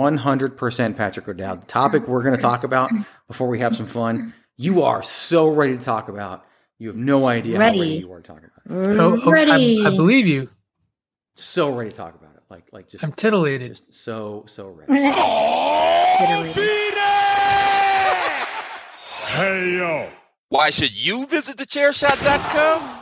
100% Patrick O'Dowd. The topic we're going to talk about before we have some fun. You are so ready to talk about. You have no idea Ready. how ready you are to talk about. it. Mm, oh, oh, Ready. I, I believe you. So ready to talk about it. Like, like just, I'm titillated. just so, so ready. Hey yo. Why should you visit thechairshot.com?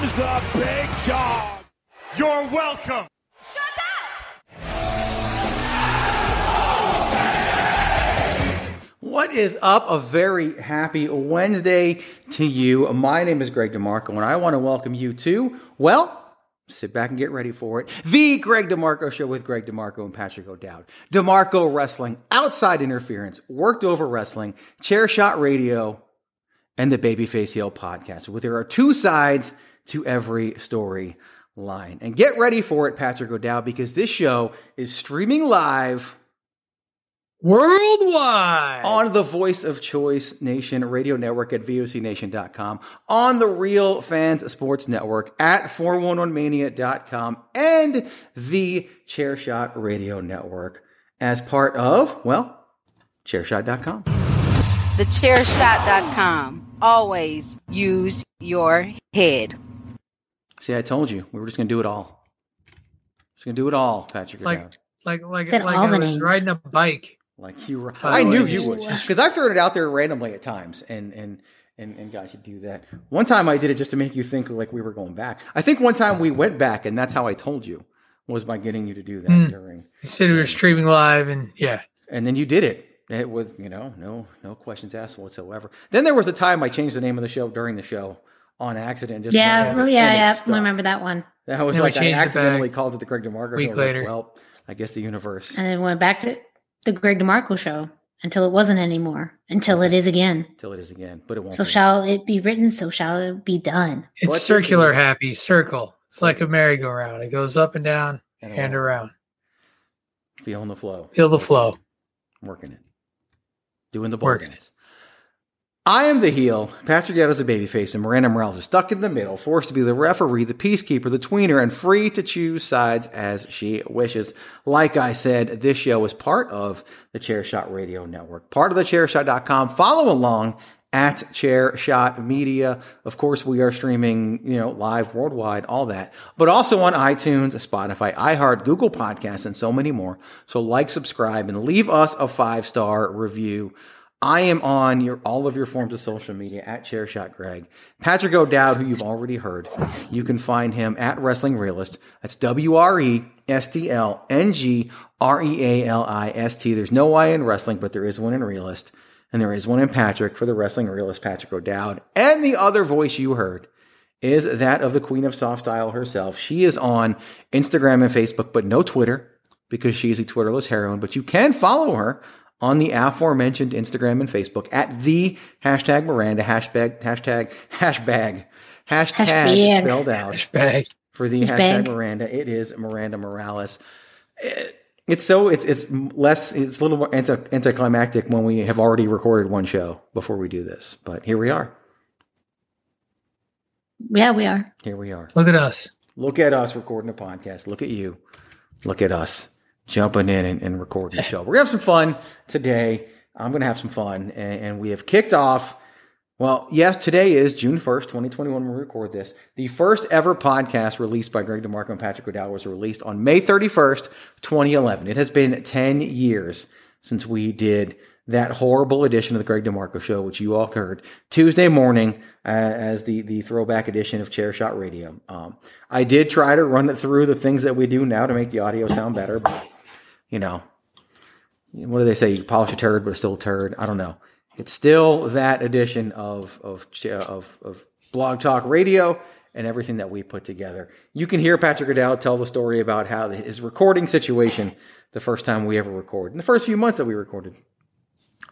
comes the big dog. You're welcome. Shut up! What is up? A very happy Wednesday to you. My name is Greg DeMarco, and I want to welcome you to, well, sit back and get ready for it. The Greg DeMarco Show with Greg DeMarco and Patrick O'Dowd. DeMarco Wrestling, Outside Interference, Worked Over Wrestling, Chair Shot Radio, and the Babyface Hill podcast. Where there are two sides to every story line. And get ready for it, Patrick O'Dowd, because this show is streaming live Worldwide. on the Voice of Choice Nation radio network at vocnation.com, on the Real Fans Sports Network at 411mania.com, and the Chairshot Radio Network as part of, well, chairshot.com. Thechairshot.com. Always use your head. See, I told you, we were just going to do it all. Just going to do it all, Patrick. like, O'Dowd. like, like, Said like all I the was names. riding a bike. Like you were, By I the knew way. you would because I've thrown it out there randomly at times, and and and and got you to do that. One time I did it just to make you think like we were going back. I think one time we went back, and that's how I told you was by getting you to do that Hmm. during, You said we were streaming live, and yeah, and then you did it. It with you know no no questions asked whatsoever. Then there was a time I changed the name of the show during the show on accident. Just Yeah, went oh, it, yeah, yeah. stuck. Remember that one. That was Then like I changed it accidentally called it the Greg DeMarco. Week show. I like, later. well, I guess the universe And then went back to the Greg DeMarco show until it wasn't anymore, until it is again. till it is again, but it won't. So be. shall it be written, so shall it be done. it's What circular, happy circle. It's like a merry-go-round. It goes up and down And and around. around. feeling the flow. Feel the flow. working it, doing the bargains. I am the heel. Patrick Ghetto's a babyface, and Miranda Morales is stuck in the middle, forced to be the referee, the peacekeeper, the tweener, and free to choose sides as she wishes. Like I said, this show is part of the Chairshot Radio Network, part of the Chairshot.com. Follow along at Chairshot Media. Of course, we are streaming, you know, live worldwide, all that, but also on iTunes, Spotify, iHeart, Google Podcasts, and so many more. So like, subscribe, and leave us a five star review. I am on your all of your forms of social media at Chairshot Greg. Patrick O'Dowd, who you've already heard, you can find him at Wrestling Realist. That's W R E S T L N G R E A L I S T. There's no Y in wrestling, but there is one in Realist, and there is one in Patrick for the Wrestling Realist, Patrick O'Dowd. And the other voice you heard is that of the Queen of Soft Style herself. She is on Instagram and Facebook, but no Twitter because she is a Twitterless heroine. But you can follow her on the aforementioned Instagram and Facebook at the hashtag Miranda hashtag hashtag hashbag hashtag Hashbag. spelled out Hashbag. for the Hashbag. hashtag Miranda. It is Miranda Morales. It- it's so it's it's less it's a little more anti, anticlimactic when we have already recorded one show before we do this, but here we are. Yeah, we are. Here we are. Look at us. Look at us recording a podcast. Look at you. Look at us jumping in and, and recording the show. We're gonna have some fun today. I'm gonna have some fun, and, and we have kicked off. Well, yes, today is June 1st, 2021. when We record this. The first ever podcast released by Greg DeMarco and Patrick O'Dowd was released on May 31st, 2011. It has been 10 years since we did that horrible edition of the Greg DeMarco show, which you all heard Tuesday morning uh, as the, the throwback edition of Chair Shot Radio. Um, I did try to run it through the things that we do now to make the audio sound better, but you know, what do they say? You polish a turd, but it's still a turd. I don't know. It's still that edition of of of, of Blog Talk Radio and everything that we put together. You can hear Patrick O'Dowd tell the story about how his recording situation the first time we ever recorded, in the first few months that we recorded.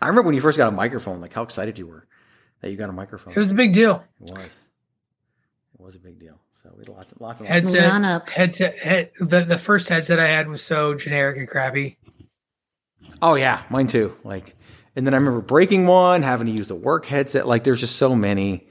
I remember when you first got a microphone, like how excited you were that you got a microphone. It was a big deal. It was. It was a big deal. So we had lots and lots of lots. Headset, Moving on up. headset, head, the, the first headset I had was so generic and crappy. Oh yeah, mine too. Like, and then I remember breaking one, having to use a work headset. Like, there's just so many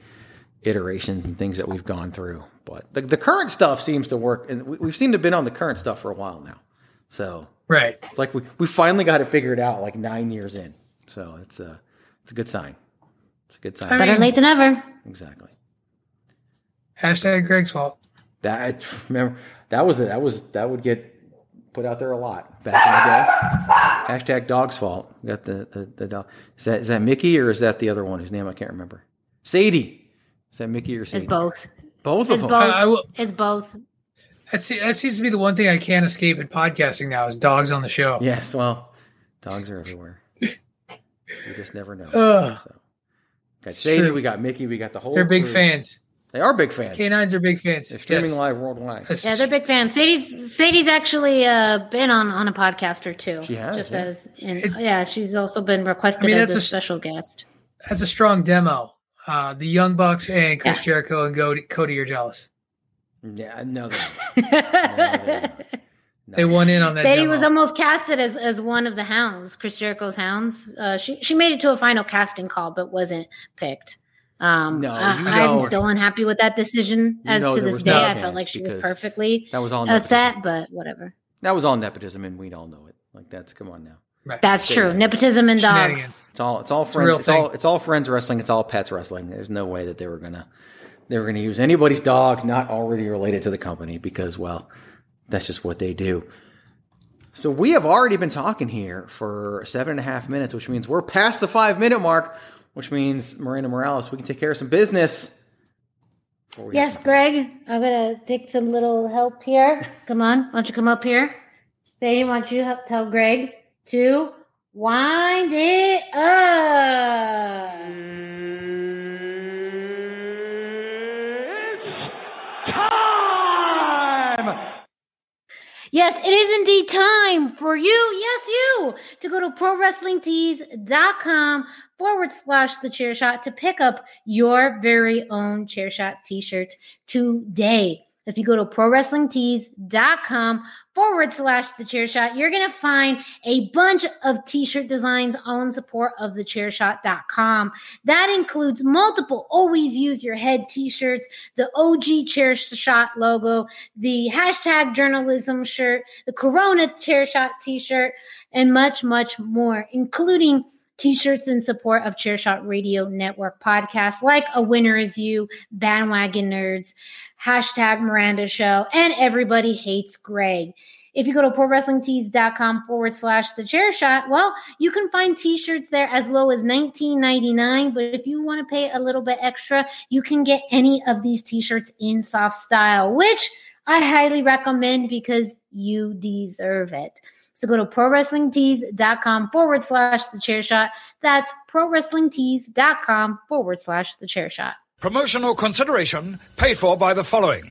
iterations and things that we've gone through. But the, the current stuff seems to work, and we, we've seemed to have been on the current stuff for a while now. So Right. it's like we, we finally got it figured out, like nine years in. So it's a it's a good sign. It's a good sign. I Better mean- late than ever. exactly. Hashtag Greg's fault. That remember that was the, that was that would get put out there a lot back in the day. Hashtag dog's fault. Got the, the the dog. Is that is that Mickey or is that the other one whose name I can't remember? Sadie. Is that Mickey or Sadie? It's both. Both of It's them. both. I will- It's both. That, that seems to be the one thing I can't escape in podcasting now is dogs on the show. Yes. Well, dogs are everywhere. you just never know. Ugh. So, got Sadie. true. We got Mickey. We got the whole. They're big crew. fans. They are big fans. Canines are big fans. They're streaming Yes. live worldwide. Yeah, they're big fans. Sadie's Sadie's actually uh, been on on a podcast or two. She has, Just yeah. as in, It- yeah, she's also been requested I mean, as a, a a s- special guest. That's a strong demo. Uh, the Young Bucks and Chris Yeah. Jericho and Cody, Cody are jealous. Yeah. No. They're not. they're not. No. They won in on that. Sadie demo. was almost casted as, as one of the hounds, Chris Jericho's hounds. Uh, she she made it to a final casting call, but wasn't picked. Um, No, I, you I'm still unhappy with that decision. As know to this day, no I felt like she was perfectly That was all nepotism. set, but whatever. That was all nepotism, and we all know it. Like that's come on now. Right. That's So, true. yeah. Nepotism and dogs. It's all it's all friends. real It's, all it's all friends wrestling. It's all pets wrestling. There's no way that they were gonna they were gonna use anybody's dog not already related to the company because well, that's just what they do. So we have already been talking here for seven and a half minutes, which means we're past the five minute mark, which means Miranda Morales, we can take care of some business. Yes, Greg, I'm gonna take some little help here. Come on, why don't you come up here? Sadie, why don't you help tell Greg to wind it up? Yes, it is indeed time for you, yes, you, to go to prowrestlingtees.com forward slash the chair shot to pick up your very own chair shot t shirt today. If you go to prowrestlingtees.com forward slash the chair shot, you're going to find a bunch of t shirt designs all in support of the chairshot.com. That includes multiple always use your head t shirts, the OG chair shot logo, the hashtag journalism shirt, the Corona chair shot t shirt, and much, much more, including T-shirts in support of Chairshot Radio Network podcasts like A Winner Is You, Bandwagon Nerds, hashtag Miranda Show, and Everybody Hates Greg. If you go to prowrestlingtees.com forward slash the chair shot, well, you can find t-shirts there as low as $19.99. But if you want to pay a little bit extra, you can get any of these t-shirts in soft style, which I highly recommend because you deserve it. So go to prowrestlingtees.com forward slash the chair shot. That's prowrestlingtees.com forward slash the chair shot. Promotional consideration paid for by the following.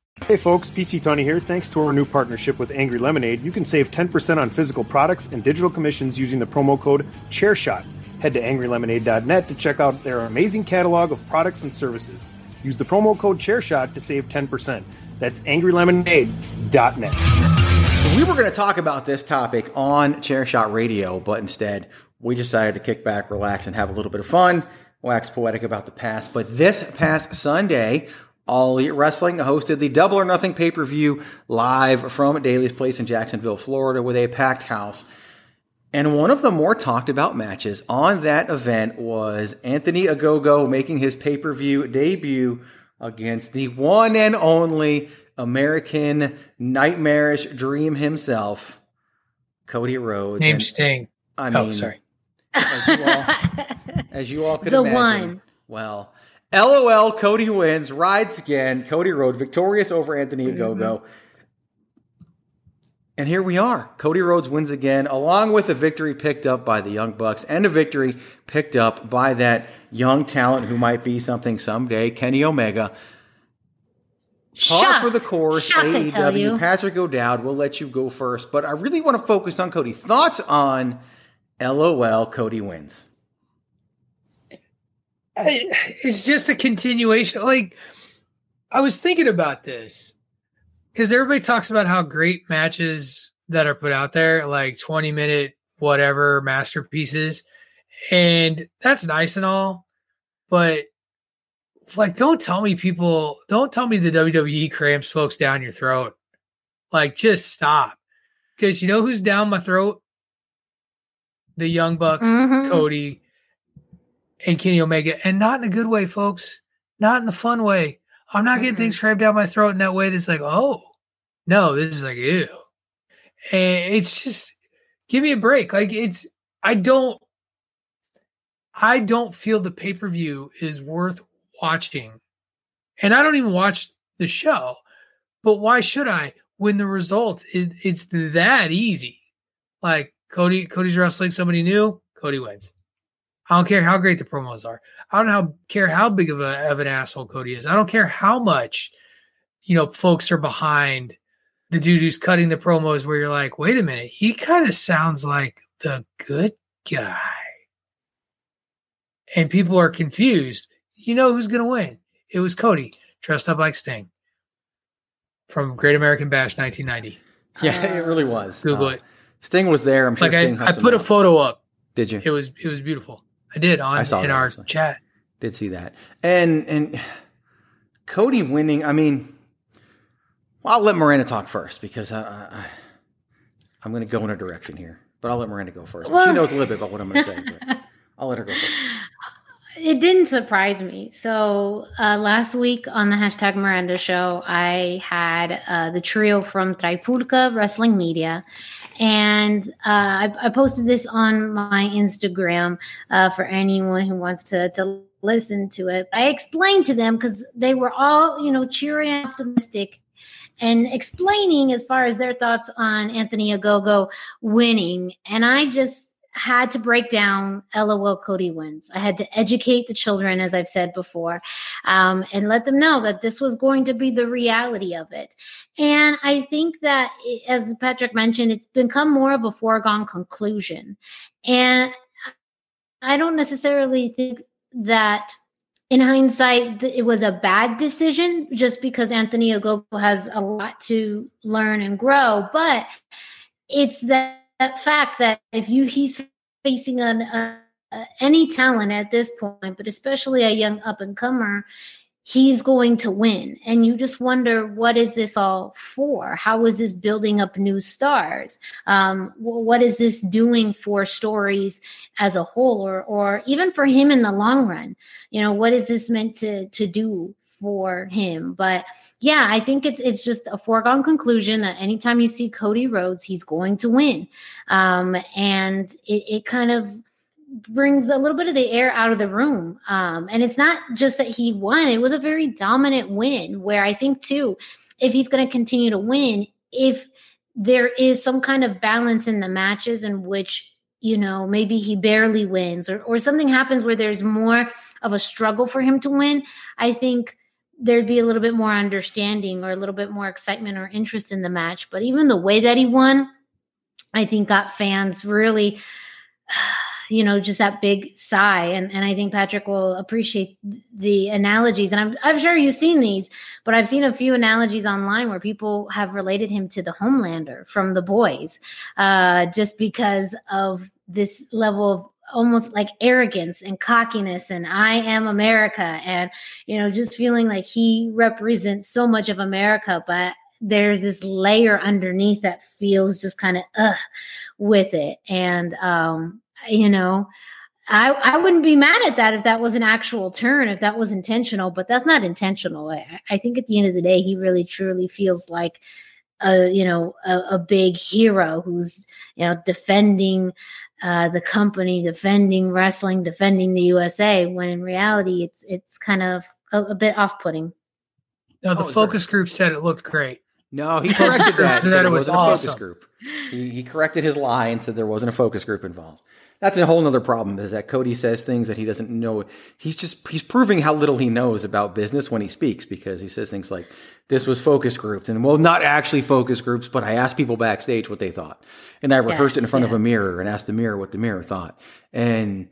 Hey folks, PC Tony here. Thanks to our new partnership with Angry Lemonade, you can save 10% on physical products and digital commissions using the promo code ChairShot. Head to angrylemonade.net to check out their amazing catalog of products and services. Use the promo code ChairShot to save 10%. That's angrylemonade.net. So we were going to talk about this topic on Chairshot Radio, but instead we decided to kick back, relax, and have a little bit of fun, wax poetic about the past. But this past Sunday, all Elite Wrestling hosted the Double or Nothing pay per view live from Daly's Place in Jacksonville, Florida, with a packed house. And one of the more talked about matches on that event was Anthony Ogogo making his pay per view debut against the one and only American nightmarish dream himself, Cody Rhodes. Name And, Sting. I Oh, mean, sorry. As you all, as you all could The imagine. one. Well, LOL, Cody wins, rides again. Cody Rhodes victorious over Anthony Mm-hmm. And here we are. Cody Rhodes wins again, along with a victory picked up by the Young Bucks and a victory picked up by that young talent who might be something someday, Kenny Omega. Par for the course, Shocked, I tell you. AEW. Patrick O'Dowd, we'll let you go first, but I really want to focus on Cody. Thoughts on LOL, Cody wins? It's just a continuation. Like I was thinking about this because everybody talks about how great matches that are put out there, like 20 minute whatever masterpieces, and that's nice and all, but like don't tell me people don't tell me the WWE cramps folks down your throat. Like just stop. Because you know who's down my throat? The Young Bucks, Mhm. Cody, and Kenny Omega, and not in a good way, folks. Not in the fun way. I'm not getting things crammed down my throat in that way. That's like, oh, No, this is like ew. And it's just give me a break. Like it's I don't I don't feel the pay-per-view is worth watching. And I don't even watch the show. But why should I when the result it, it's that easy? Like Cody Cody's wrestling somebody new, Cody wins. I don't care how great the promos are. I don't how, care how big of, a, of an asshole Cody is. I don't care how much, you know, folks are behind the dude who's cutting the promos where you're like, wait a minute, he kind of sounds like the good guy. And people are confused. You know who's going to win? It was Cody, dressed up like Sting from Great American Bash 1990. Yeah, it really was. Google Uh, it. Sting was there. I'm sure Like Sting I, I put a photo up. Did you? It was it was beautiful. I did on I saw in that, our actually. chat. Did see that. And and Cody winning. I mean, well, I'll let Miranda talk first because I, I I'm going to go in a direction here. But I'll let Miranda go first. she knows a little bit about what I'm going to say. But I'll let her go first. It didn't surprise me. So uh, last week on the hashtag Miranda show, I had uh, the trio from Trifulca Wrestling Media. And uh, I, I posted this on my Instagram uh, for anyone who wants to, to listen to it. I explained to them because they were all, you know, cheery and optimistic and explaining as far as their thoughts on Anthony Ogogo winning. And I just had to break down LOL Cody wins. I had to educate the children, as I've said before, um, and let them know that this was going to be the reality of it. And I think that, as Patrick mentioned, it's become more of a foregone conclusion. And I don't necessarily think that in hindsight, it was a bad decision just because Anthony Ogogo has a lot to learn and grow. But it's that fact that if you he's facing an, uh, uh, any talent at this point, but especially a young up and comer, he's going to win. And you just wonder, what is this all for? How is this building up new stars? Um, wh- what is this doing for stories as a whole, or or even for him in the long run? You know, what is this meant to to do for him? But yeah, I think it's it's just a foregone conclusion that anytime you see Cody Rhodes, he's going to win, um, and it, it kind of brings a little bit of the air out of the room. Um, and it's not just that he won; it was a very dominant win. Where I think too, if he's going to continue to win, if there is some kind of balance in the matches in which you know maybe he barely wins or or something happens where there's more of a struggle for him to win i think there'd be a little bit more understanding or a little bit more excitement or interest in the match. But even the way that he won i think got fans really you know just that big sigh. And and i think patrick will appreciate the analogies. And i'm, I'm sure you've seen these but i've seen a few analogies online where people have related him to the homelander from the boys uh just because of this level of almost like arrogance and cockiness and i am america and you know just feeling like he represents so much of america but there's this layer underneath that feels just kind of uh with it and um you know I, I wouldn't be mad at that if that was an actual turn, if that was intentional, but that's not intentional. I, I think at the end of the day, he really truly feels like a you know a, a big hero who's you know defending uh, the company, defending wrestling, defending the USA. When in reality, it's it's kind of a, a bit off putting. No, the Oh, is focus group said it looked great. No, he corrected that. That said it was wasn't a focus awesome. group. He, he corrected his lie and said there wasn't a focus group involved. That's a whole other problem is that Cody says things that he doesn't know. He's just, he's proving how little he knows about business when he speaks because he says things like, this was focus groups and well, not actually focus groups, but I asked people backstage what they thought. And I rehearsed it in Yes, front of a mirror and asked the mirror what the mirror thought. And,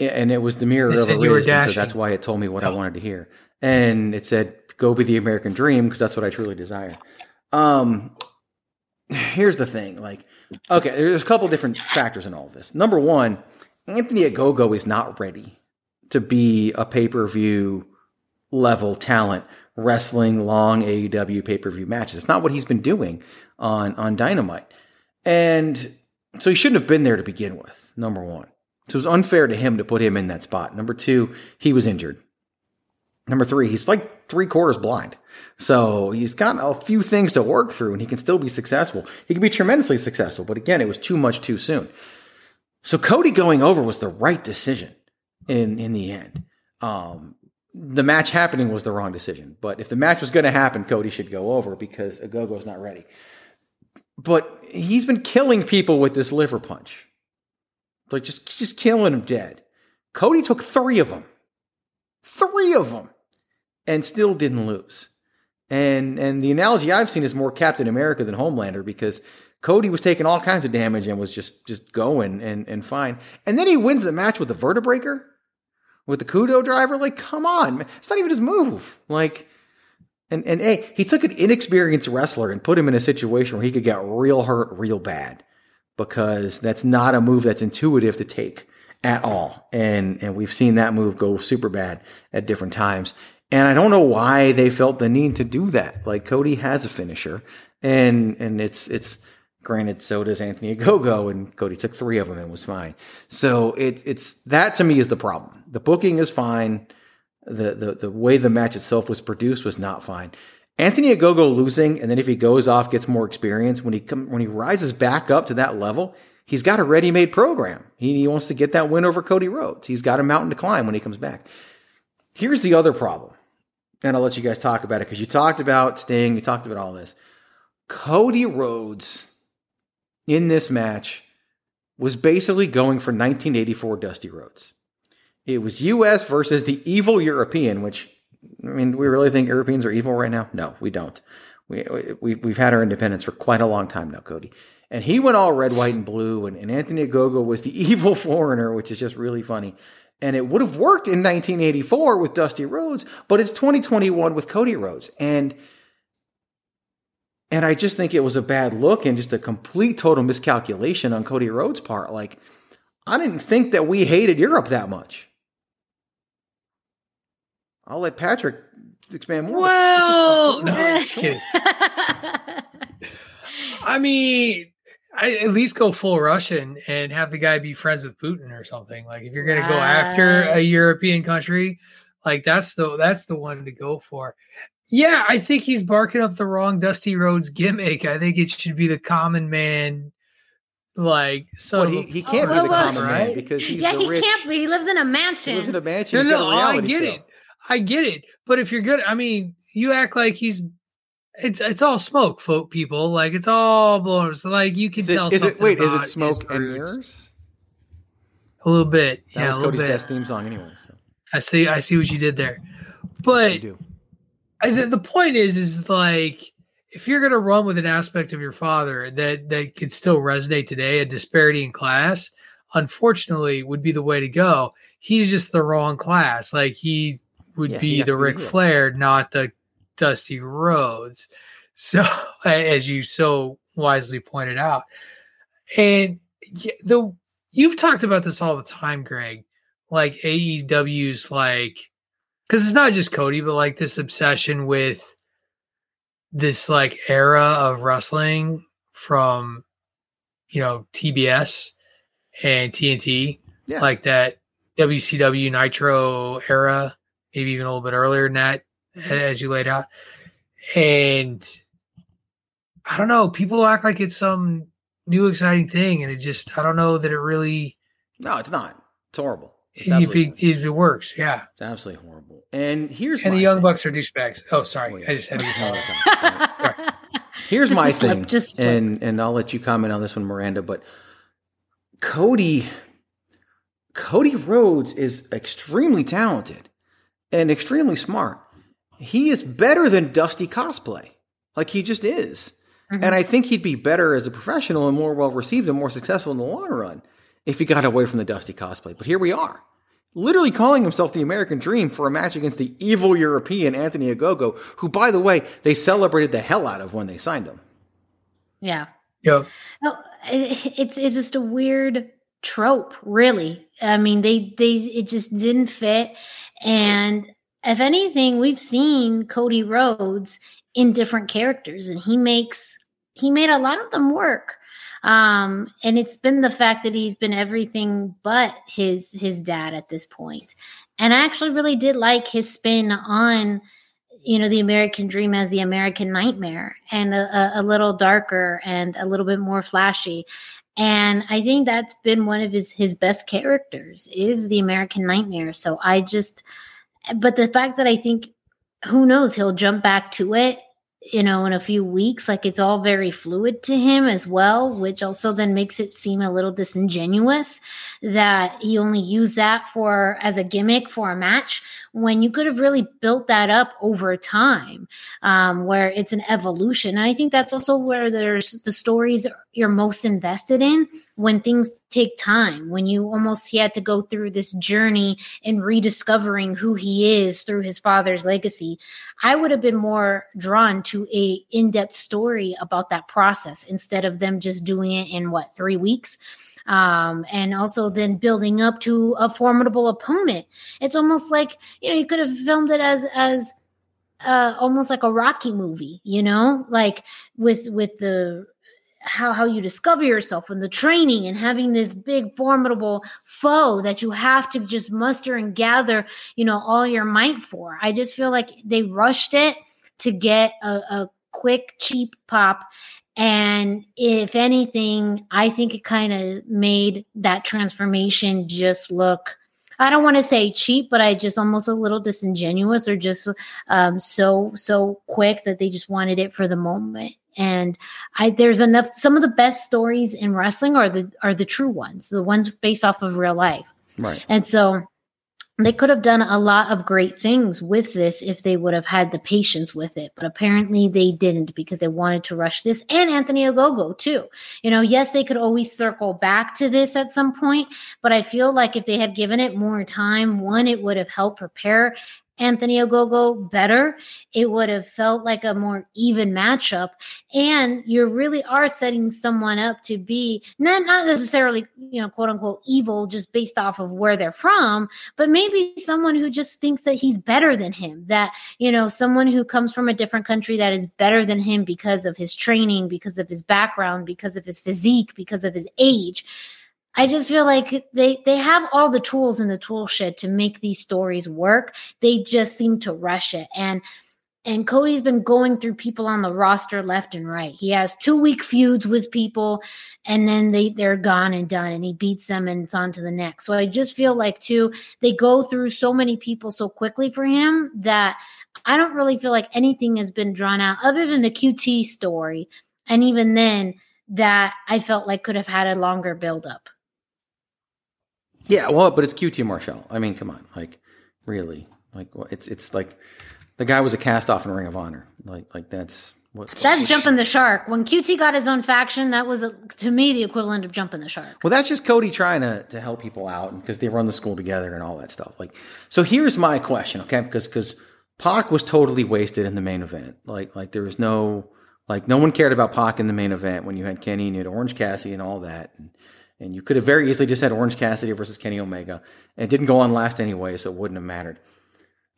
and it was the mirror They of said you so that's why it told me what I wanted to hear. And it said, go be the American dream because that's what I truly desire. Um, here's the thing like okay there's a couple different factors in all of this. Number one anthony ogogo is not ready to be a pay-per-view level talent wrestling long aew pay-per-view matches. It's not what he's been doing on on dynamite. And so he shouldn't have been there to begin with number one. So it was unfair to him to put him in that spot. Number two he was injured. Number three, he's like three quarters blind. So he's got a few things to work through and he can still be successful. He can be tremendously successful, but again, it was too much too soon. So Cody going over was the right decision in, in the end. Um, the match happening was the wrong decision, but if the match was going to happen, Cody should go over because Ogogo's not ready. But he's been killing people with this liver punch. Like just, just killing them dead. Cody took three of them. Three of them. And still didn't lose. And and the analogy I've seen is more Captain America than Homelander because Cody was taking all kinds of damage and was just just going and and fine. And then he wins the match with the vertebreaker with the Kudo driver. Like, come on, it's not even his move. Like, and and hey, he took an inexperienced wrestler and put him in a situation where he could get real hurt real bad because that's not a move that's intuitive to take at all. And and we've seen that move go super bad at different times. And I don't know why they felt the need to do that. Like Cody has a finisher, and and it's it's granted so does Anthony Ogogo, and Cody took three of them and was fine. So it it's that to me is the problem. The booking is fine. The the the way the match itself was produced was not fine. Anthony Ogogo losing, and then if he goes off, gets more experience when he come when he rises back up to that level. He's got a ready-made program. He, he wants to get that win over Cody Rhodes. He's got a mountain to climb when he comes back. Here's the other problem and I'll let you guys talk about it because you talked about Sting, you talked about all this. Cody Rhodes in this match was basically going for 1984 Dusty Rhodes. It was US versus the evil European, which I mean, we really think Europeans are evil right now? No, we don't. We, we, we've had our independence for quite a long time now, Cody. And he went all red, white, and blue, and, and Anthony Ogogo was the evil foreigner, which is just really funny. And it would have worked in 1984 with Dusty Rhodes, but it's 2021 with Cody Rhodes. And and I just think it was a bad look and just a complete total miscalculation on Cody Rhodes' part. Like, I didn't think that we hated Europe that much. I'll let Patrick expand more. Well, no, just kidding. I mean, I at least go full Russian and have the guy be friends with Putin or something. Like if you're going to go after a European country, like that's the that's the one to go for. Yeah, I think he's barking up the wrong Dusty Rhodes gimmick. I think it should be the common man like so but he, he can't oh, be the well, common right? man because he's yeah, the he rich. can't be. He lives in a mansion. He lives in a mansion. No, He's no, got a I get show. it. I get it. But if you're good, I mean, you act like he's it's it's all smoke, folk people. Like it's all blowers. Like you can Is it, tell. is it wait? Is it smoke and mirrors? A little bit. That yeah, was Cody's bit. best theme song anyway. So I see. I see what you did there. But do. I, the, the point is, is like if you're going to run with an aspect of your father that that could still resonate today, a disparity in class, unfortunately, would be the way to go. He's just the wrong class. Like he would Yeah, be the Ric. Flair, not the Dusty Rhodes. So, as you so wisely pointed out, and the you've talked about this all the time, Greg. Like AEW's like because it's not just Cody, but like this obsession with this like era of wrestling from you know TBS and TNT, Yeah. like that WCW Nitro era, maybe even a little bit earlier than that, Mm-hmm. as you laid out. And I don't know, people act like it's some new exciting thing, and it just I don't know that it really No, it's not. It's horrible. It's if it, if it works, yeah. it's absolutely horrible. And here's And my the Young thing. Bucks are douchebags. Oh, sorry, Oh, yeah. I just had I just know to. that time. Here's Just my a slip, thing, just a slip. and and I'll let you comment on this one, Miranda. But Cody, Cody Rhodes is extremely talented and extremely smart. He is better than Dusty cosplay, like he just is. Mm-hmm. And I think he'd be better as a professional and more well received and more successful in the long run if he got away from the Dusty cosplay. But here we are, literally calling himself the American Dream for a match against the evil European Anthony Ogogo, who, by the way, they celebrated the hell out of when they signed him. Yeah. Yeah. No, it's it's just a weird trope, really. I mean, they they it just didn't fit, and if anything, we've seen Cody Rhodes in different characters, and he makes he made a lot of them work. Um, and it's been the fact that he's been everything but his his dad at this point. And I actually really did like his spin on you know the american dream as the american nightmare and a, a, little darker and a little bit more flashy and i think that's been one of his his best characters is the american nightmare so i just but the fact that i think who knows he'll jump back to it you know, in a few weeks. Like it's all very fluid to him as well, which also then makes it seem a little disingenuous that he only used that for as a gimmick for a match when you could have really built that up over time, um, where it's an evolution. And I think that's also where there's the stories you're most invested in when things take time, when you almost he had to go through this journey in rediscovering who he is through his father's legacy. I would have been more drawn to a in-depth story about that process instead of them just doing it in what three weeks um, and also then building up to a formidable opponent. It's almost like you know you could have filmed it as as uh, almost like a Rocky movie, you know, like with with the how how you discover yourself and the training and having this big formidable foe that you have to just muster and gather you know all your might for i just feel like they rushed it to get a, a quick cheap pop and if anything, I think it kind of made that transformation just look, I don't want to say cheap, but I just almost a little disingenuous or just um, so, so quick that they just wanted it for the moment. And I, there's enough, some of the best stories in wrestling are the, are the true ones, the ones based off of real life. Right. And so they could have done a lot of great things with this if they would have had the patience with it but apparently they didn't because they wanted to rush this and anthony ogogo too. You know yes they could always circle back to this at some point but i feel like if they had given it more time one it would have helped prepare Anthony Ogogo better, it would have felt like a more even matchup. And you really are setting someone up to be not not necessarily, you know, quote unquote evil just based off of where they're from, but maybe someone who just thinks that he's better than him, that, you know, someone who comes from a different country that is better than him because of his training, because of his background, because of his physique, because of his age. I just feel like they they have all the tools in the tool shed to make these stories work. They just seem to rush it. And and Cody's been going through people on the roster left and right. He has two week feuds with people, and then they they're gone and done, and he beats them, and it's on to the next. So I just feel like too they go through so many people so quickly for him that I don't really feel like anything has been drawn out other than the QT story, and even then that I felt like could have had a longer build up. Yeah, well, but it's QT Marshall. I mean, come on, like really, like it's it's like the guy was a cast off in Ring of Honor. Like like that's what that's jumping the shark. When QT got his own faction, that was a, to me the equivalent of jumping the shark. Well, that's just Cody trying to to help people out because they run the school together and all that stuff. Like, so here's my question, okay? Because because Pac was totally wasted in the main event. Like like there was no like no one cared about Pac in the main event when you had Kenny and you had Orange Cassidy and all that. And, and you could have very easily just had Orange Cassidy versus Kenny Omega. And it didn't go on last anyway, so it wouldn't have mattered.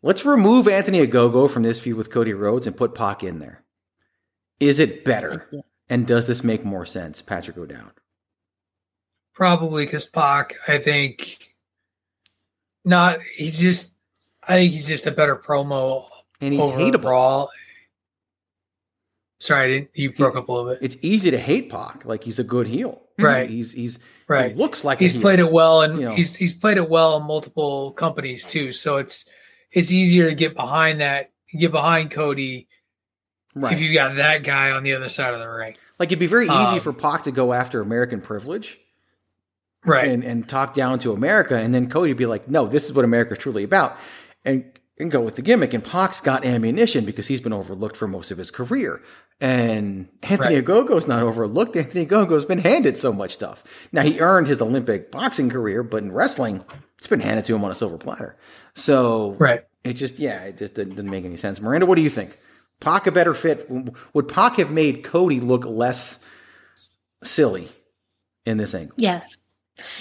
Let's remove Anthony Ogogo from this feud with Cody Rhodes and put Pac in there. Is it better? And does this make more sense, Patrick O'Dowd? Probably because Pac, I think, not. He's just. I think he's just a better promo. And he's hateable. Sorry, I didn't, you broke up a little bit. It's easy to hate Pac. Like he's a good heel. Right. He's he's right. He looks like he's played it well, and you know. he's he's played it well in multiple companies too. So it's it's easier to get behind that, get behind Cody, right. if you got that guy on the other side of the ring. Like it'd be very easy Um, for Pac to go after American privilege, right? And and talk down to America, and then Cody would be like, "No, this is what America's truly about," and and go with the gimmick. And Pac's got ammunition because he's been overlooked for most of his career. And Anthony Right. Ogogo's not overlooked. Anthony Ogogo's been handed so much stuff. Now he earned his Olympic boxing career, but in wrestling, it's been handed to him on a silver platter. So right. it just yeah, it just didn't, didn't make any sense. Miranda, what do you think? Pac a better fit? Would Pac have made Cody look less silly in this angle? Yes.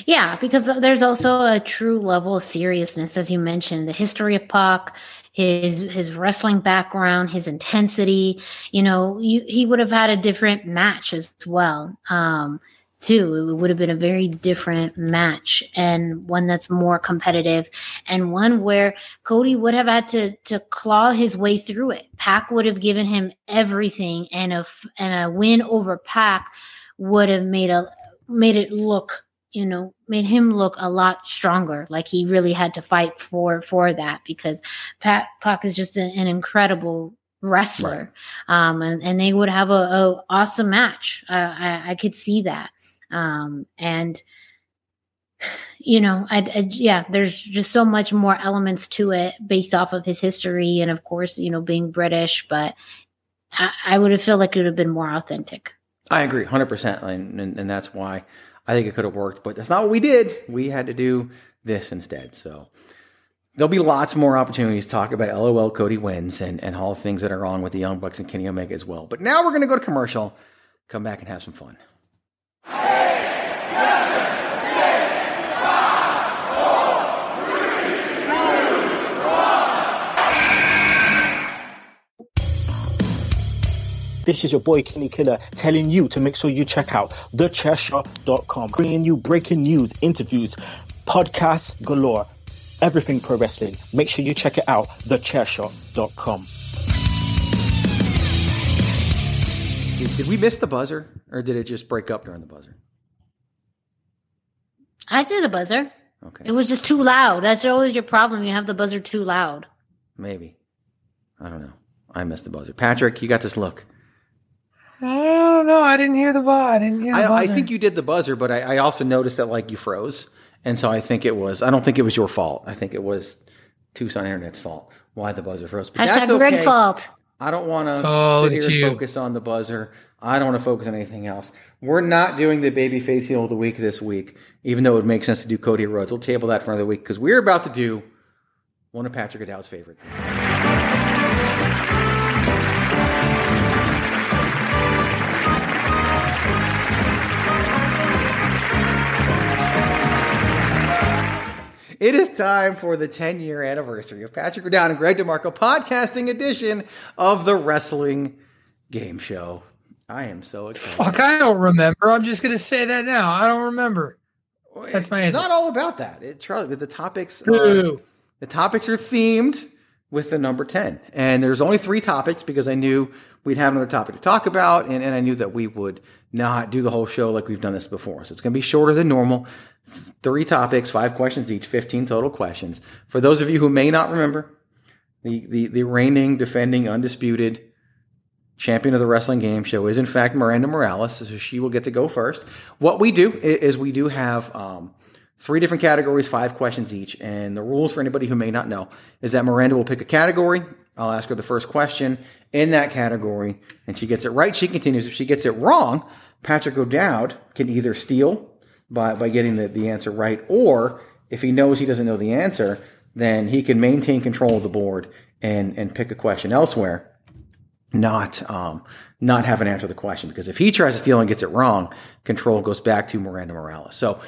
Yeah, because there's also a true level of seriousness, as you mentioned, the history of Pac, his his wrestling background, his intensity. You know, you, he would have had a different match as well. Um, too. It would have been a very different match and one that's more competitive and one where Cody would have had to to claw his way through it. Pac would have given him everything and a and a win over Pac would have made a made it look you know made him look a lot stronger like he really had to fight for for that because Pac, Pac is just a, an incredible wrestler right. um and, and they would have a, a awesome match uh, I, I could see that um, and you know, I, I, yeah, there's just so much more elements to it based off of his history and of course, you know, being British, but I, I would have felt like it would have been more authentic. I agree 100%. And, and, and that's why I think it could have worked, but that's not what we did. We had to do this instead. So there'll be lots more opportunities to talk about LOL Cody wins and, and all the things that are wrong with the Young Bucks and Kenny Omega as well. But now we're going to go to commercial, come back and have some fun. This is your boy Kenny Killer telling you to make sure you check out thechairshot.com, bringing you breaking news, interviews, podcasts galore, everything pro wrestling. Make sure you check it out, thechairshot.com. Did, did we miss the buzzer or did it just break up during the buzzer? I did the buzzer. Okay. It was just too loud. That's always your problem. You have the buzzer too loud. Maybe. I don't know. I missed the buzzer. Patrick, you got this look. I don't know. I didn't hear the buzzer. I didn't hear the I, I, think you did the buzzer, but I, I, also noticed that like you froze, and so I think it was. I don't think it was your fault. I think it was Tucson Internet's fault why the buzzer froze. But Hashtag that's okay. Greg's fault. I don't want to oh, sit here and focus on the buzzer. I don't want to focus on anything else. We're not doing the babyface heel of the week this week, even though it would make sense to do Cody Rhodes. We'll table that for another week because we're about to do one of Patrick O'Dowd's favorite things. It is time for the 10 year anniversary of Patrick O'Dowd and Greg DeMarco podcasting edition of the Wrestling Game Show. I am so excited. Fuck, I don't remember. I'm just going to say that now. I don't remember. That's my answer. It's not all about that. It, Charlie, the topics are, the topics are themed with the number 10. And there's only three topics because I knew we'd have another topic to talk about. And, and I knew that we would not do the whole show like we've done this before. So it's going to be shorter than normal three topics, five questions each, 15 total questions. For those of you who may not remember, the, the, the reigning, defending, undisputed champion of the wrestling game show is in fact Miranda Morales, so she will get to go first. What we do is we do have um, three different categories, five questions each, and the rules for anybody who may not know is that Miranda will pick a category. I'll ask her the first question in that category, and she gets it right. She continues. If she gets it wrong, Patrick O'Dowd can either steal by, by getting the, the answer right. Or if he knows he doesn't know the answer, then he can maintain control of the board and, and pick a question elsewhere, not, um, not have an answer to the question. Because if he tries to steal and gets it wrong, control goes back to Miranda Morales. So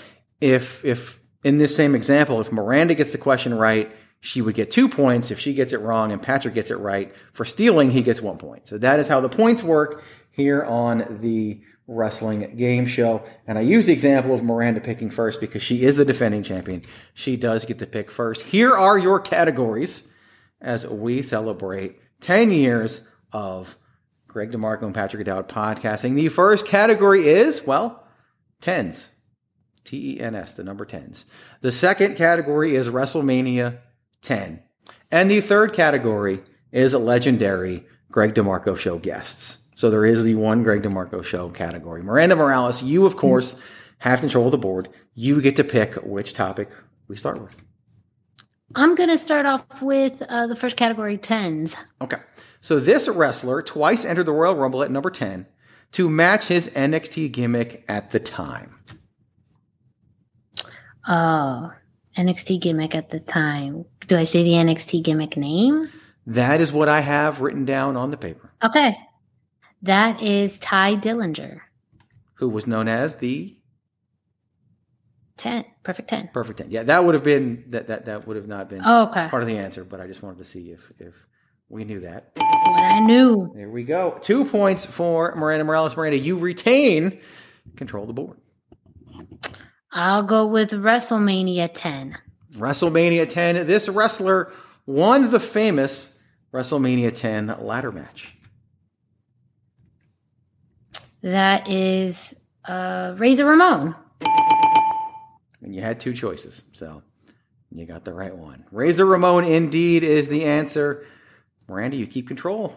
if, if in this same example, if Miranda gets the question right, she would get two points. If she gets it wrong and Patrick gets it right for stealing, he gets one point. So that is how the points work here on the wrestling game show. And I use the example of Miranda picking first because she is the defending champion. She does get to pick first. Here are your categories as we celebrate 10 years of Greg DeMarco and Patrick O'Dowd podcasting. The first category is, well, tens. T E N S, the number tens. The second category is WrestleMania 10. And the third category is a legendary Greg DeMarco show guests. So there is the one Greg DeMarco show category. Miranda Morales, you of course have control of the board. You get to pick which topic we start with. I'm going to start off with uh, the first category, tens. Okay. So this wrestler twice entered the Royal Rumble at number 10 to match his NXT gimmick at the time. Oh, NXT gimmick at the time. Do I say the NXT gimmick name? That is what I have written down on the paper. Okay. That is Tye Dillinger. Who was known as the 10. Perfect 10. Perfect ten. Yeah, that would have been that that that would have not been Oh, okay. part of the answer, but I just wanted to see if if we knew that. What I knew. There we go. Two points for Miranda Morales. Miranda, you retain control of the board. I'll go with WrestleMania 10. WrestleMania 10. This wrestler won the famous WrestleMania 10 ladder match. That is uh, Razor Ramon. And you had two choices, so you got the right one. Razor Ramon indeed is the answer. Miranda, you keep control.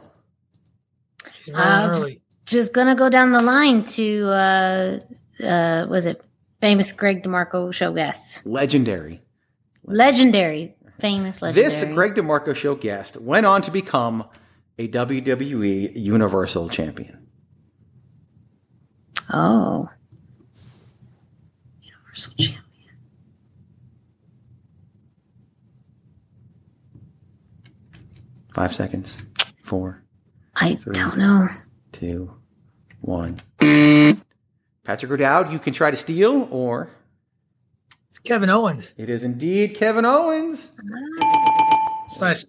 She's running Uh, early. just gonna go down the line to uh, uh, was it famous Greg DeMarco show guests? Legendary. Legendary, famous legendary. This Greg DeMarco show guest went on to become a WWE Universal Champion. Oh, Universal Champion. Five seconds. Four, I Three. don't know. two, one. Patrick O'Dowd, you can try to steal, or It's Kevin Owens. it is indeed Kevin Owens. Slash.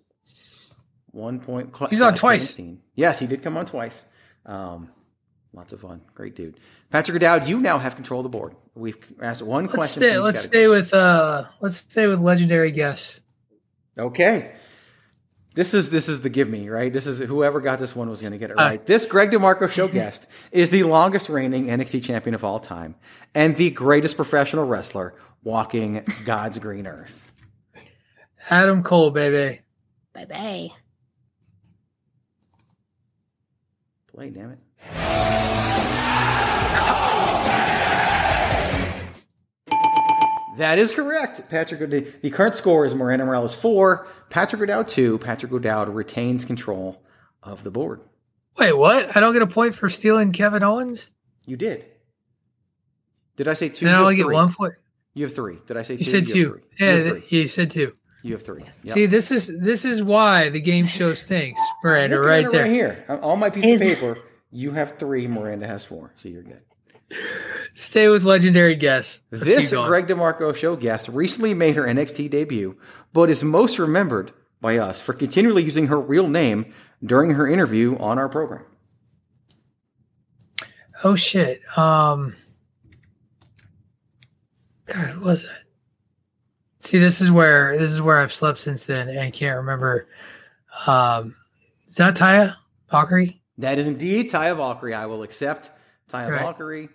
One point. cl- He's on twice. Kevin Steen. Yes, he did come on twice. Um, lots of fun. Great dude. Patrick O'Dowd, you now have control of the board. We've asked one Let's question. stay. Let's category. stay with. uh Let's stay with legendary guests. Okay. This is this is the give me right. This is whoever got this one was going to get it Uh. right. This Greg DeMarco show guest is the longest reigning NXT champion of all time and the greatest professional wrestler walking God's green earth. Adam Cole, baby. Bye bye. Play, damn it. That is correct. Patrick, the, the current score is Miranda Morales four, Patrick O'Dowd two. Patrick O'Dowd retains control of the board. Wait, what? I don't get a point for stealing Kevin Owens. You did. Did I say two? Then I You only get one point. You have three. Did I say You two? said have two. three. Yeah, You have th- three. you said two. You have three. Yep. See, this is this is why the game show stinks, Miranda. Right there. right here. On on my piece Is- of paper, you have three. Miranda has four. So you're good. Stay with legendary guests. Let's This. Greg DeMarco show guest recently made her NXT debut, but is most remembered by us for continually using her real name during her interview on our program. Oh shit. Um. God, who was that? See, this is where this is where I've slept since then and can't remember. Um, is that Taya Valkyrie? That is indeed Taya Valkyrie. I will accept Taya Right. Valkyrie.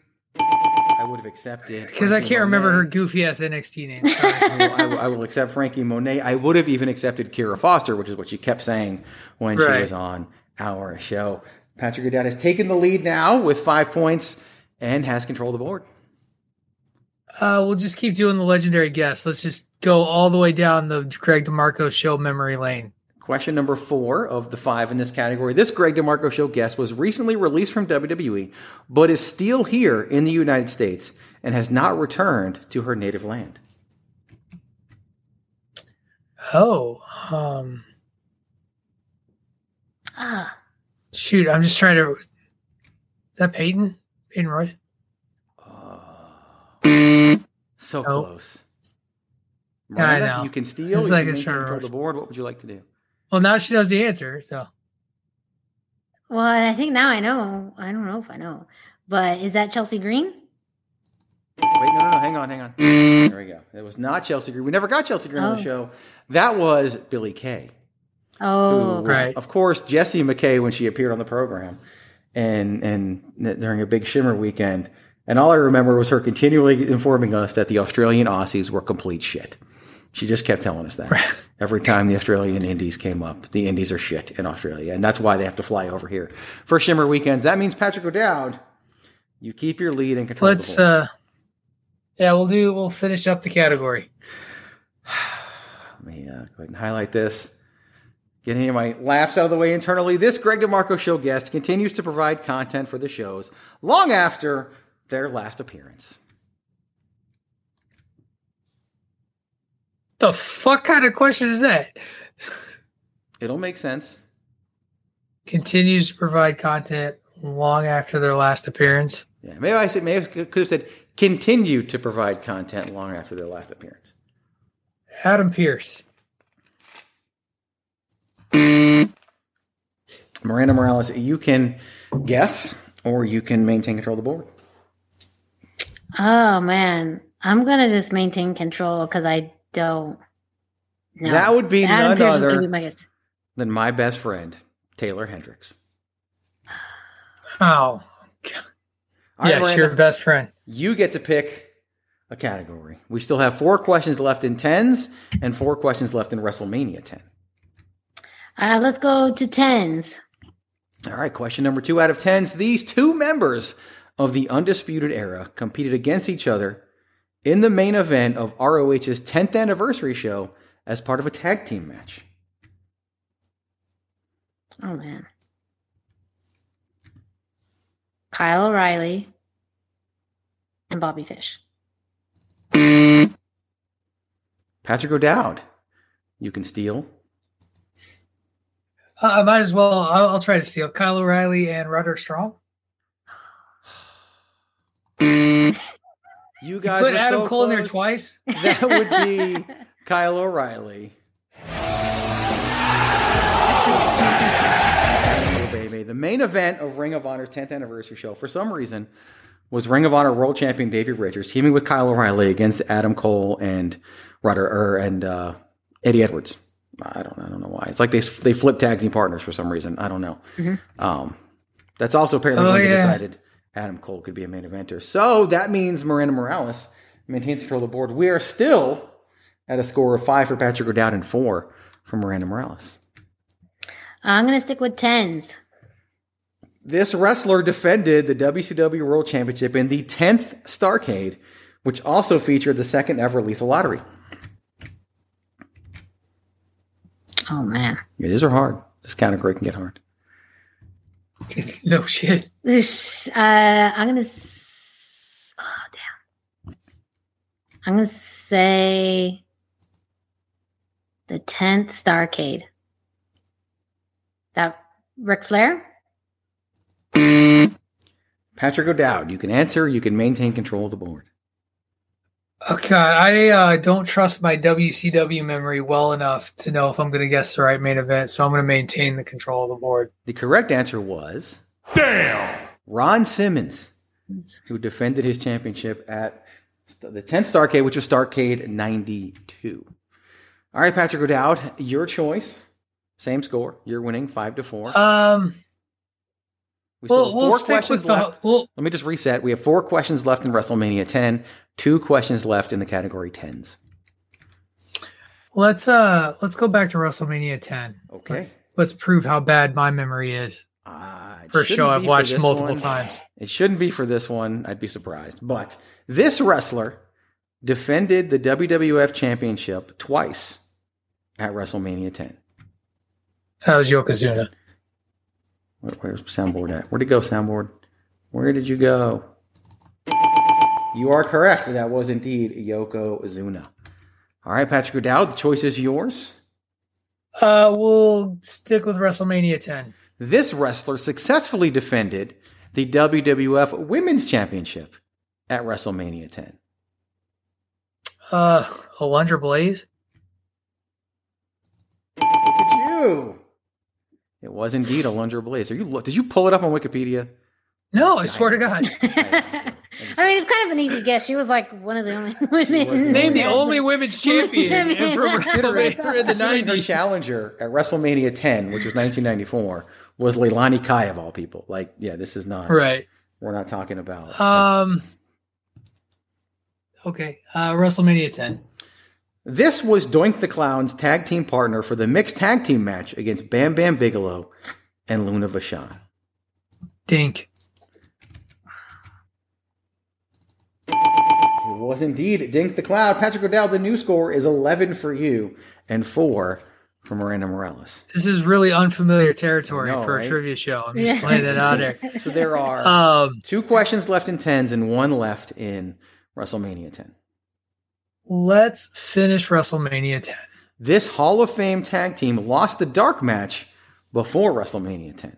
I would have accepted Because I can't remember her goofy ass NXT name. I will, I will- accept Franky Monet. I would have even accepted Kira Forster, which is what she kept saying when she was on our show. Patrick O'Dowd has taken the lead now with five points and has control of the board. uh, we'll just keep doing the legendary guests. Let's just go all the way down the Greg DeMarco show memory lane. Question number four of the five in this category. This Greg DeMarco show guest was recently released from WWE, but is still here in the United States and has not returned to her native land. Oh, um, Ah, shoot! I'm just trying to. Is that Peyton? Peyton Royce? So Nope. close. Yeah, I know. you can steal. It's You like can a maintain short control the board. What would you like to do? Well, now she knows the answer. So well, I think now I know. I don't know if I know, but is that Chelsea Green? Wait, no, no, no. Hang on, hang on. Mm. There we go. It was not Chelsea Green. We never got Chelsea Green on the Oh. show. That was Billie Kay. Oh, Right. of course, Jessie McKay when she appeared on the program, and and during a big Shimmer weekend. And all I remember was her continually informing us that the Australian Aussies were complete shit. She just kept telling us that every time the Australian Indies came up. The Indies are shit in Australia, and that's why they have to fly over here for Shimmer weekends. That means Patrick O'Dowd, you keep your lead and control. let's. uh Yeah, we'll do. We'll finish up the category. Let me uh, go ahead and highlight this. Getting my laughs out of the way internally, this Greg DeMarco show guest continues to provide content for the shows long after their last appearance. The fuck kind of question is that? It'll make sense. Continues to provide content long after their last appearance. Yeah, maybe I said maybe I could have said continue to provide content long after their last appearance. Adam Pearce. Miranda Morales, you can guess or you can maintain control of the board. Oh man, I'm gonna just maintain control because I don't. know. That would be Adam none Pearce other be my guess. than my best friend, Taylor Hendricks. Oh, All right, yes, Miranda, your best friend. you get to pick a category. We still have four questions left in tens and four questions left in WrestleMania 10. Uh, let's go to tens. All right, question number two out of tens. These two members of the Undisputed Era competed against each other in the main event of ROH's 10th anniversary show as part of a tag team match. Oh man, Kyle O'Reilly and Bobby Fish. Patrick O'Dowd, you can steal. Uh, I might as well. I'll, I'll try to steal Kyle O'Reilly and Roderick Strong. You guys Put were Adam so Cole in there twice. That would be Kyle O'Reilly. Oh, baby. The main event of Ring of Honor's 10th anniversary show, for some reason, was Ring of Honor World Champion Davey Richards teaming with Kyle O'Reilly against Adam Cole and Rudder er, and uh, Eddie Edwards. I don't, I don't know why. It's like they they flip tag team partners for some reason. I don't know. Um, that's also apparently Oh, yeah. decided Adam Cole could be a main eventer. So that means Miranda Morales maintains control of the board. We are still at a score of five for Patrick O'Dowd and four for Miranda Morales. I'm gonna stick with tens. This wrestler defended the WCW World Championship in the 10th Starcade, which also featured the second ever Lethal Lottery. Oh man, Yeah, these are hard. This category can get hard. no shit. Uh, I'm gonna. s- Oh damn. I'm gonna say the tenth Starcade. That Ric Flair. Patrick O'Dowd, you can answer, you can maintain control of the board. Oh god, I uh, don't trust my WCW memory well enough to know if I'm going to guess the right main event, so I'm going to maintain the control of the board. The correct answer was Damn! Ron Simmons, who defended his championship at the 10th Starcade, which was Starcade 92. All right, Patrick O'Dowd, your choice. Same score. You're winning five to four. Um, we still we'll- have we'll four questions the- left. we'll- Let me just reset. We have four questions left in WrestleMania 10, two questions left in the category 10s. let's uh let's go back to WrestleMania 10. Okay. Let's, let's prove how bad my memory is. It For a show I've watched multiple one. times. It shouldn't be for this one. I'd be surprised. But this wrestler defended the WWF Championship twice at WrestleMania 10. That was Yokozuna. Where, where's soundboard at? Where'd it go, soundboard? Where did you go? You are correct. That was indeed Yokozuna. All right, Patrick O'Dowd, the choice is yours. Uh, we'll stick with WrestleMania 10. This wrestler successfully defended the WWF Women's Championship at WrestleMania 10. Uh, Alundra Blaze. Look at you. It was indeed Alundra Blaze. Are you? lo- Did you pull it up on Wikipedia? No, I swear to God. I mean, it's kind of an easy guess. She was like one of the only women. Name the only women's champion Women. from Considering, WrestleMania in the 90s. challenger at WrestleMania 10, which was 1994, was Leilani Kai of all people. Like, yeah, this is not Right. We're not talking about. Um. Okay. Uh, WrestleMania 10. This was Doink the Clown's tag team partner for the mixed tag team match against Bam Bam Bigelow and Luna Vachon. Dink. It was indeed Dink the Clown. Patrick O'Dowd, the new score is 11 for you and 4 for Miranda Morales. This is really unfamiliar territory know, for right? a trivia show. I'm just laying it out there. So there are Um, two questions left in 10s and one left in WrestleMania 10. Let's finish WrestleMania 10. This Hall of Fame tag team lost the dark match before WrestleMania 10.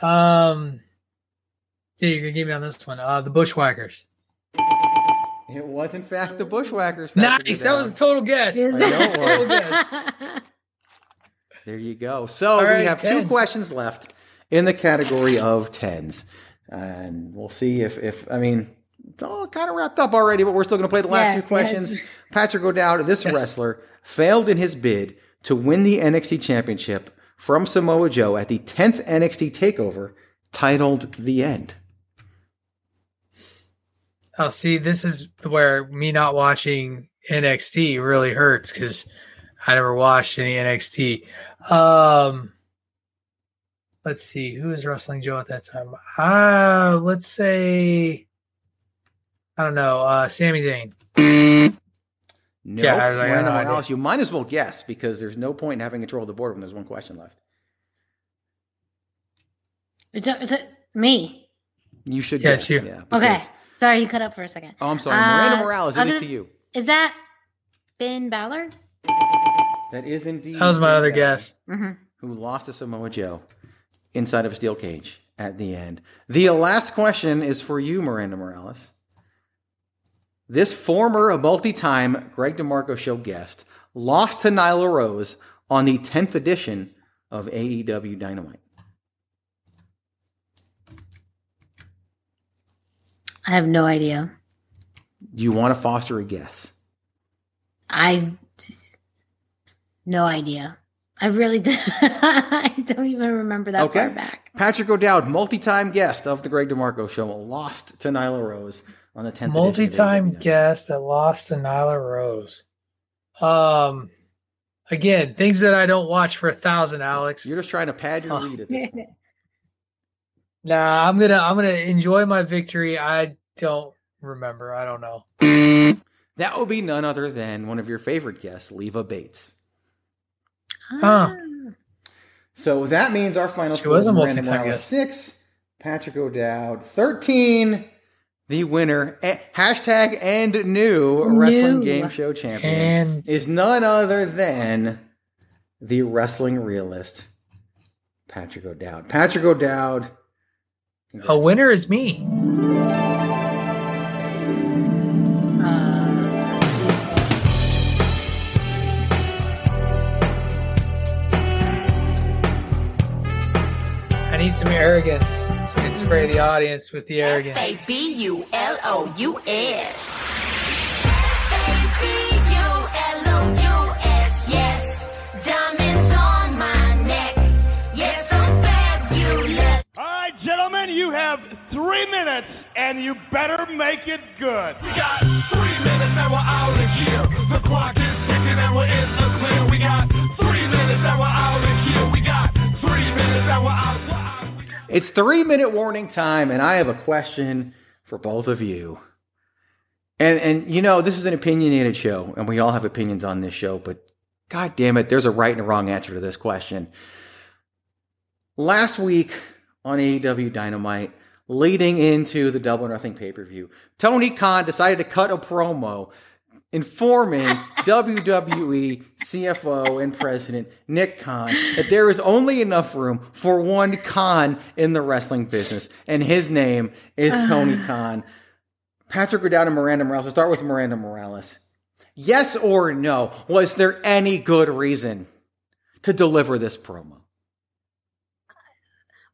Um, Yeah, you're gonna give me on this one. Uh, the Bushwhackers. It was in fact the Bushwhackers. Nice. That was a total guess. I know it Total was. guess. There you go. So All we right, have two questions left in the category of tens, and we'll see if if I mean it's all kind of wrapped up already, but we're still going to play the last Yes, two questions. yes. Patrick O'Dowd, this wrestler, failed in his bid to win the NXT Championship from Samoa Joe at the 10th NXT Takeover, titled "The End." Oh, see, this is where me not watching NXT really hurts because I never watched any NXT. Um, let's see, who was wrestling Joe at that time? Uh, let's say, I don't know, uh, Sami Zayn. No, Yeah, I- I got Miranda no idea. Morales. You might as well guess because there's no point in having control of the board when there's one question left. It's, a- it's a- me. You should Yeah, guess. it's you. Yeah, Okay. Sorry, you cut up for a second. Oh, I'm sorry. Miranda Uh, Morales, it is other- to you. Is that Finn Balor? That is indeed. That was my other Balor, guess. Mm-hmm. Who lost to Samoa Joe inside of a steel cage at the end. The last question is for you, Miranda Morales. This former multi time Greg DeMarco show guest lost to Nyla Rose on the 10th edition of AEW Dynamite. I have no idea. Do you want to foster a guess? I no idea. I really do. I don't even remember that Okay. far back. Patrick O'Dowd, multi time guest of the Greg DeMarco show, lost to Nyla Rose on the 10th Multi-time AEW. guest that lost to Nyla Rose. Um, again, things that I don't watch for a thousand, Alex. You're just trying to pad your lead at this point. Nah, I'm gonna I'm gonna enjoy my victory. I don't remember. I don't know. That would be none other than one of your favorite guests, Leva Bates. Huh. So that means our final She score was is a Miranda multi-time guest. six, Patrick O'Dowd thirteen. The winner, eh, hashtag and new wrestling game show champion, And is none other than the wrestling realist, Patrick O'Dowd. Patrick O'Dowd. a winner is me. I need some arrogance. So we can spray the audience with the arrogance. B U L O U S. Yes, diamonds on my neck. Yes, I'm fabulous. All right, gentlemen, you have three minutes, and you better make it good. We got three minutes and we're out of here. The clock is ticking and we're in the clear. We got three minutes and we're out of here. We got It's three minute warning time, and I have a question for both of you. And and you know, this is an opinionated show, and we all have opinions on this show, but god damn it, there's a right and a wrong answer to this question. Last week on AEW Dynamite, leading into the Double or Nothing pay-per-view, Tony Khan decided to cut a promo informing WWE CFO and President Nick Khan that there is only enough room for one Khan in the wrestling business, and his name is Tony Khan. Patrick O'Dowd and Miranda Morales. We'll start with Miranda Morales. Yes or no? Was there any good reason to deliver this promo?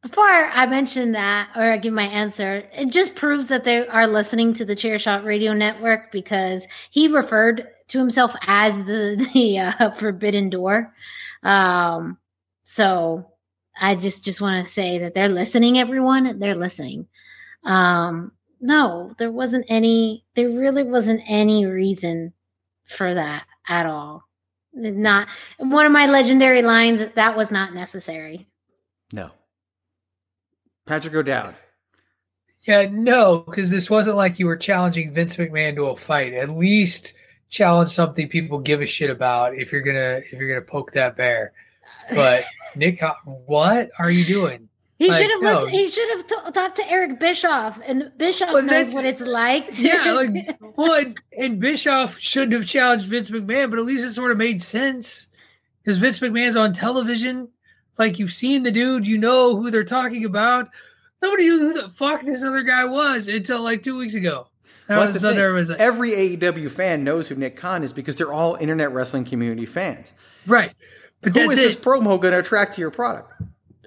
Before I mention that or I give my answer, it just proves that they are listening to the Chairshot Radio Network because he referred to himself as the the uh, Forbidden Door. Um, so I just just want to say that they're listening. Everyone, they're listening. Um, no, there wasn't any. There really wasn't any reason for that at all. Not one of my legendary lines. That was not necessary. No. Patrick O'Dowd. Yeah, no, because this wasn't like you were challenging Vince McMahon to a fight. At least challenge something people give a shit about if you're gonna if you're gonna poke that bear. But Nick, what are you doing? He Like, should have no. listened. He should have t- talked to Eric Bischoff, and Bischoff Well, knows what it's like. To, Yeah, like well, and, and Bischoff shouldn't have challenged Vince McMahon, but at least it sort of made sense because Vince McMahon's on television. Like you've seen the dude, you know who they're talking about. Nobody knew who the fuck this other guy was until like two weeks ago. Well, that's the thing. like, Every AEW fan knows who Nick Khan is because they're all internet wrestling community fans. right. But Who is it. this promo going to attract to your product?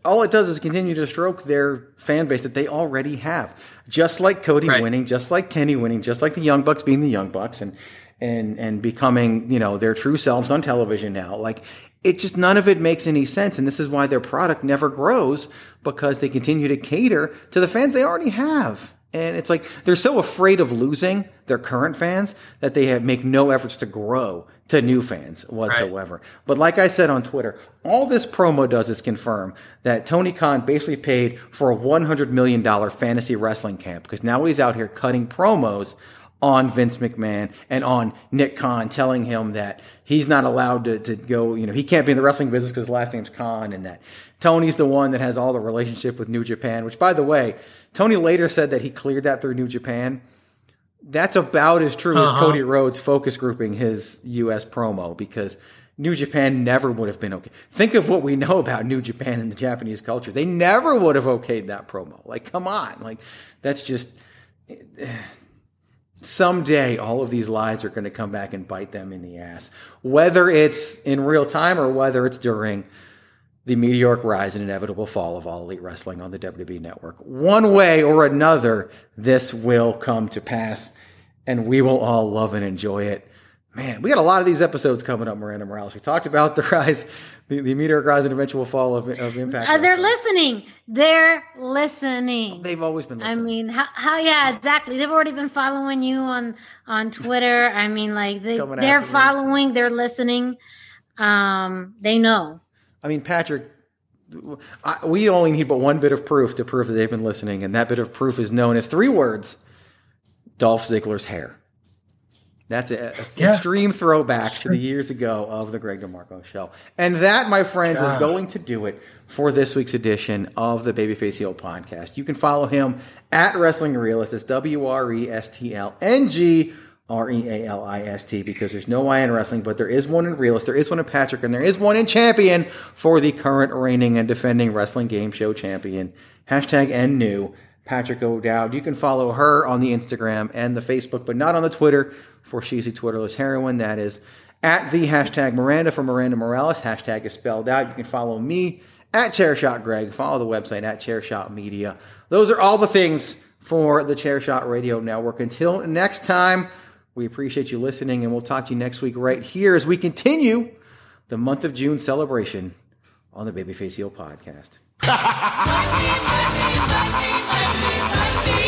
All it does is continue to stroke their fan base that they already have. Just like Cody Right. winning, just like Kenny winning, just like the Young Bucks being the Young Bucks and and and becoming, you know, their true selves on television now. Like it just none of it makes any sense. And this is why their product never grows because they continue to cater to the fans they already have. And it's like they're so afraid of losing their current fans that they have, make no efforts to grow to new fans whatsoever. But like I said on Twitter, all this promo does is confirm that Tony Khan basically paid for a $100 million fantasy wrestling camp because now he's out here cutting promos on Vince McMahon and on Nick Khan, telling him that he's not allowed to, to go, you know, he can't be in the wrestling business because his last name's Khan and that Tony's the one that has all the relationship with New Japan, which by the way, Tony later said that he cleared that through New Japan. That's about as true as Uh-huh. Cody Rhodes focus grouping his US promo because New Japan never would have been okay. Think of what we know about New Japan and the Japanese culture. They never would have okayed that promo. Like, come on. Like, that's just someday all of these lies are going to come back and bite them in the ass, whether it's in real time or whether it's during the meteoric rise and inevitable fall of all elite wrestling on the WWE network. One way or another, this will come to pass and we will all love and enjoy it. Man, we got a lot of these episodes coming up, Miranda Morales. We talked about the rise, the, the meteoric rise and eventual fall of, of Impact. Uh, they're listening. They're listening. They've always been I mean, how, how? Yeah, exactly. They've already been following you on on Twitter. I mean, like they, Coming they're me. following. They're listening. Um, they know. I mean, Patrick, I, we only need but one bit of proof to prove that they've been listening, and that bit of proof is known as three words Dolph Ziggler's hair. That's an Yeah. extreme throwback to the years ago of the Greg DeMarco show. And that, my friends, is going to do it for this week's edition of the Babyface Heel podcast. You can follow him at Wrestling Realist. It's W R E S T L N G R E A L I S T because there's no I in wrestling, but there is one in Realist, there is one in Patrick, and there is one in Champion for the current reigning and defending wrestling game show champion. Hashtag N new. Patrick O'Dowd. You can follow her on the Instagram and the Facebook, but not on the Twitter for she's a Twitterless heroine. That is at the hashtag Miranda for Miranda Morales. Hashtag is spelled out. You can follow me at Chairshot Greg. Follow the website at Chairshot Media. Those are all the things for the Chairshot Radio Network. Until next time, we appreciate you listening, and we'll talk to you next week right here as we continue the month of June celebration on the Babyface Heel podcast.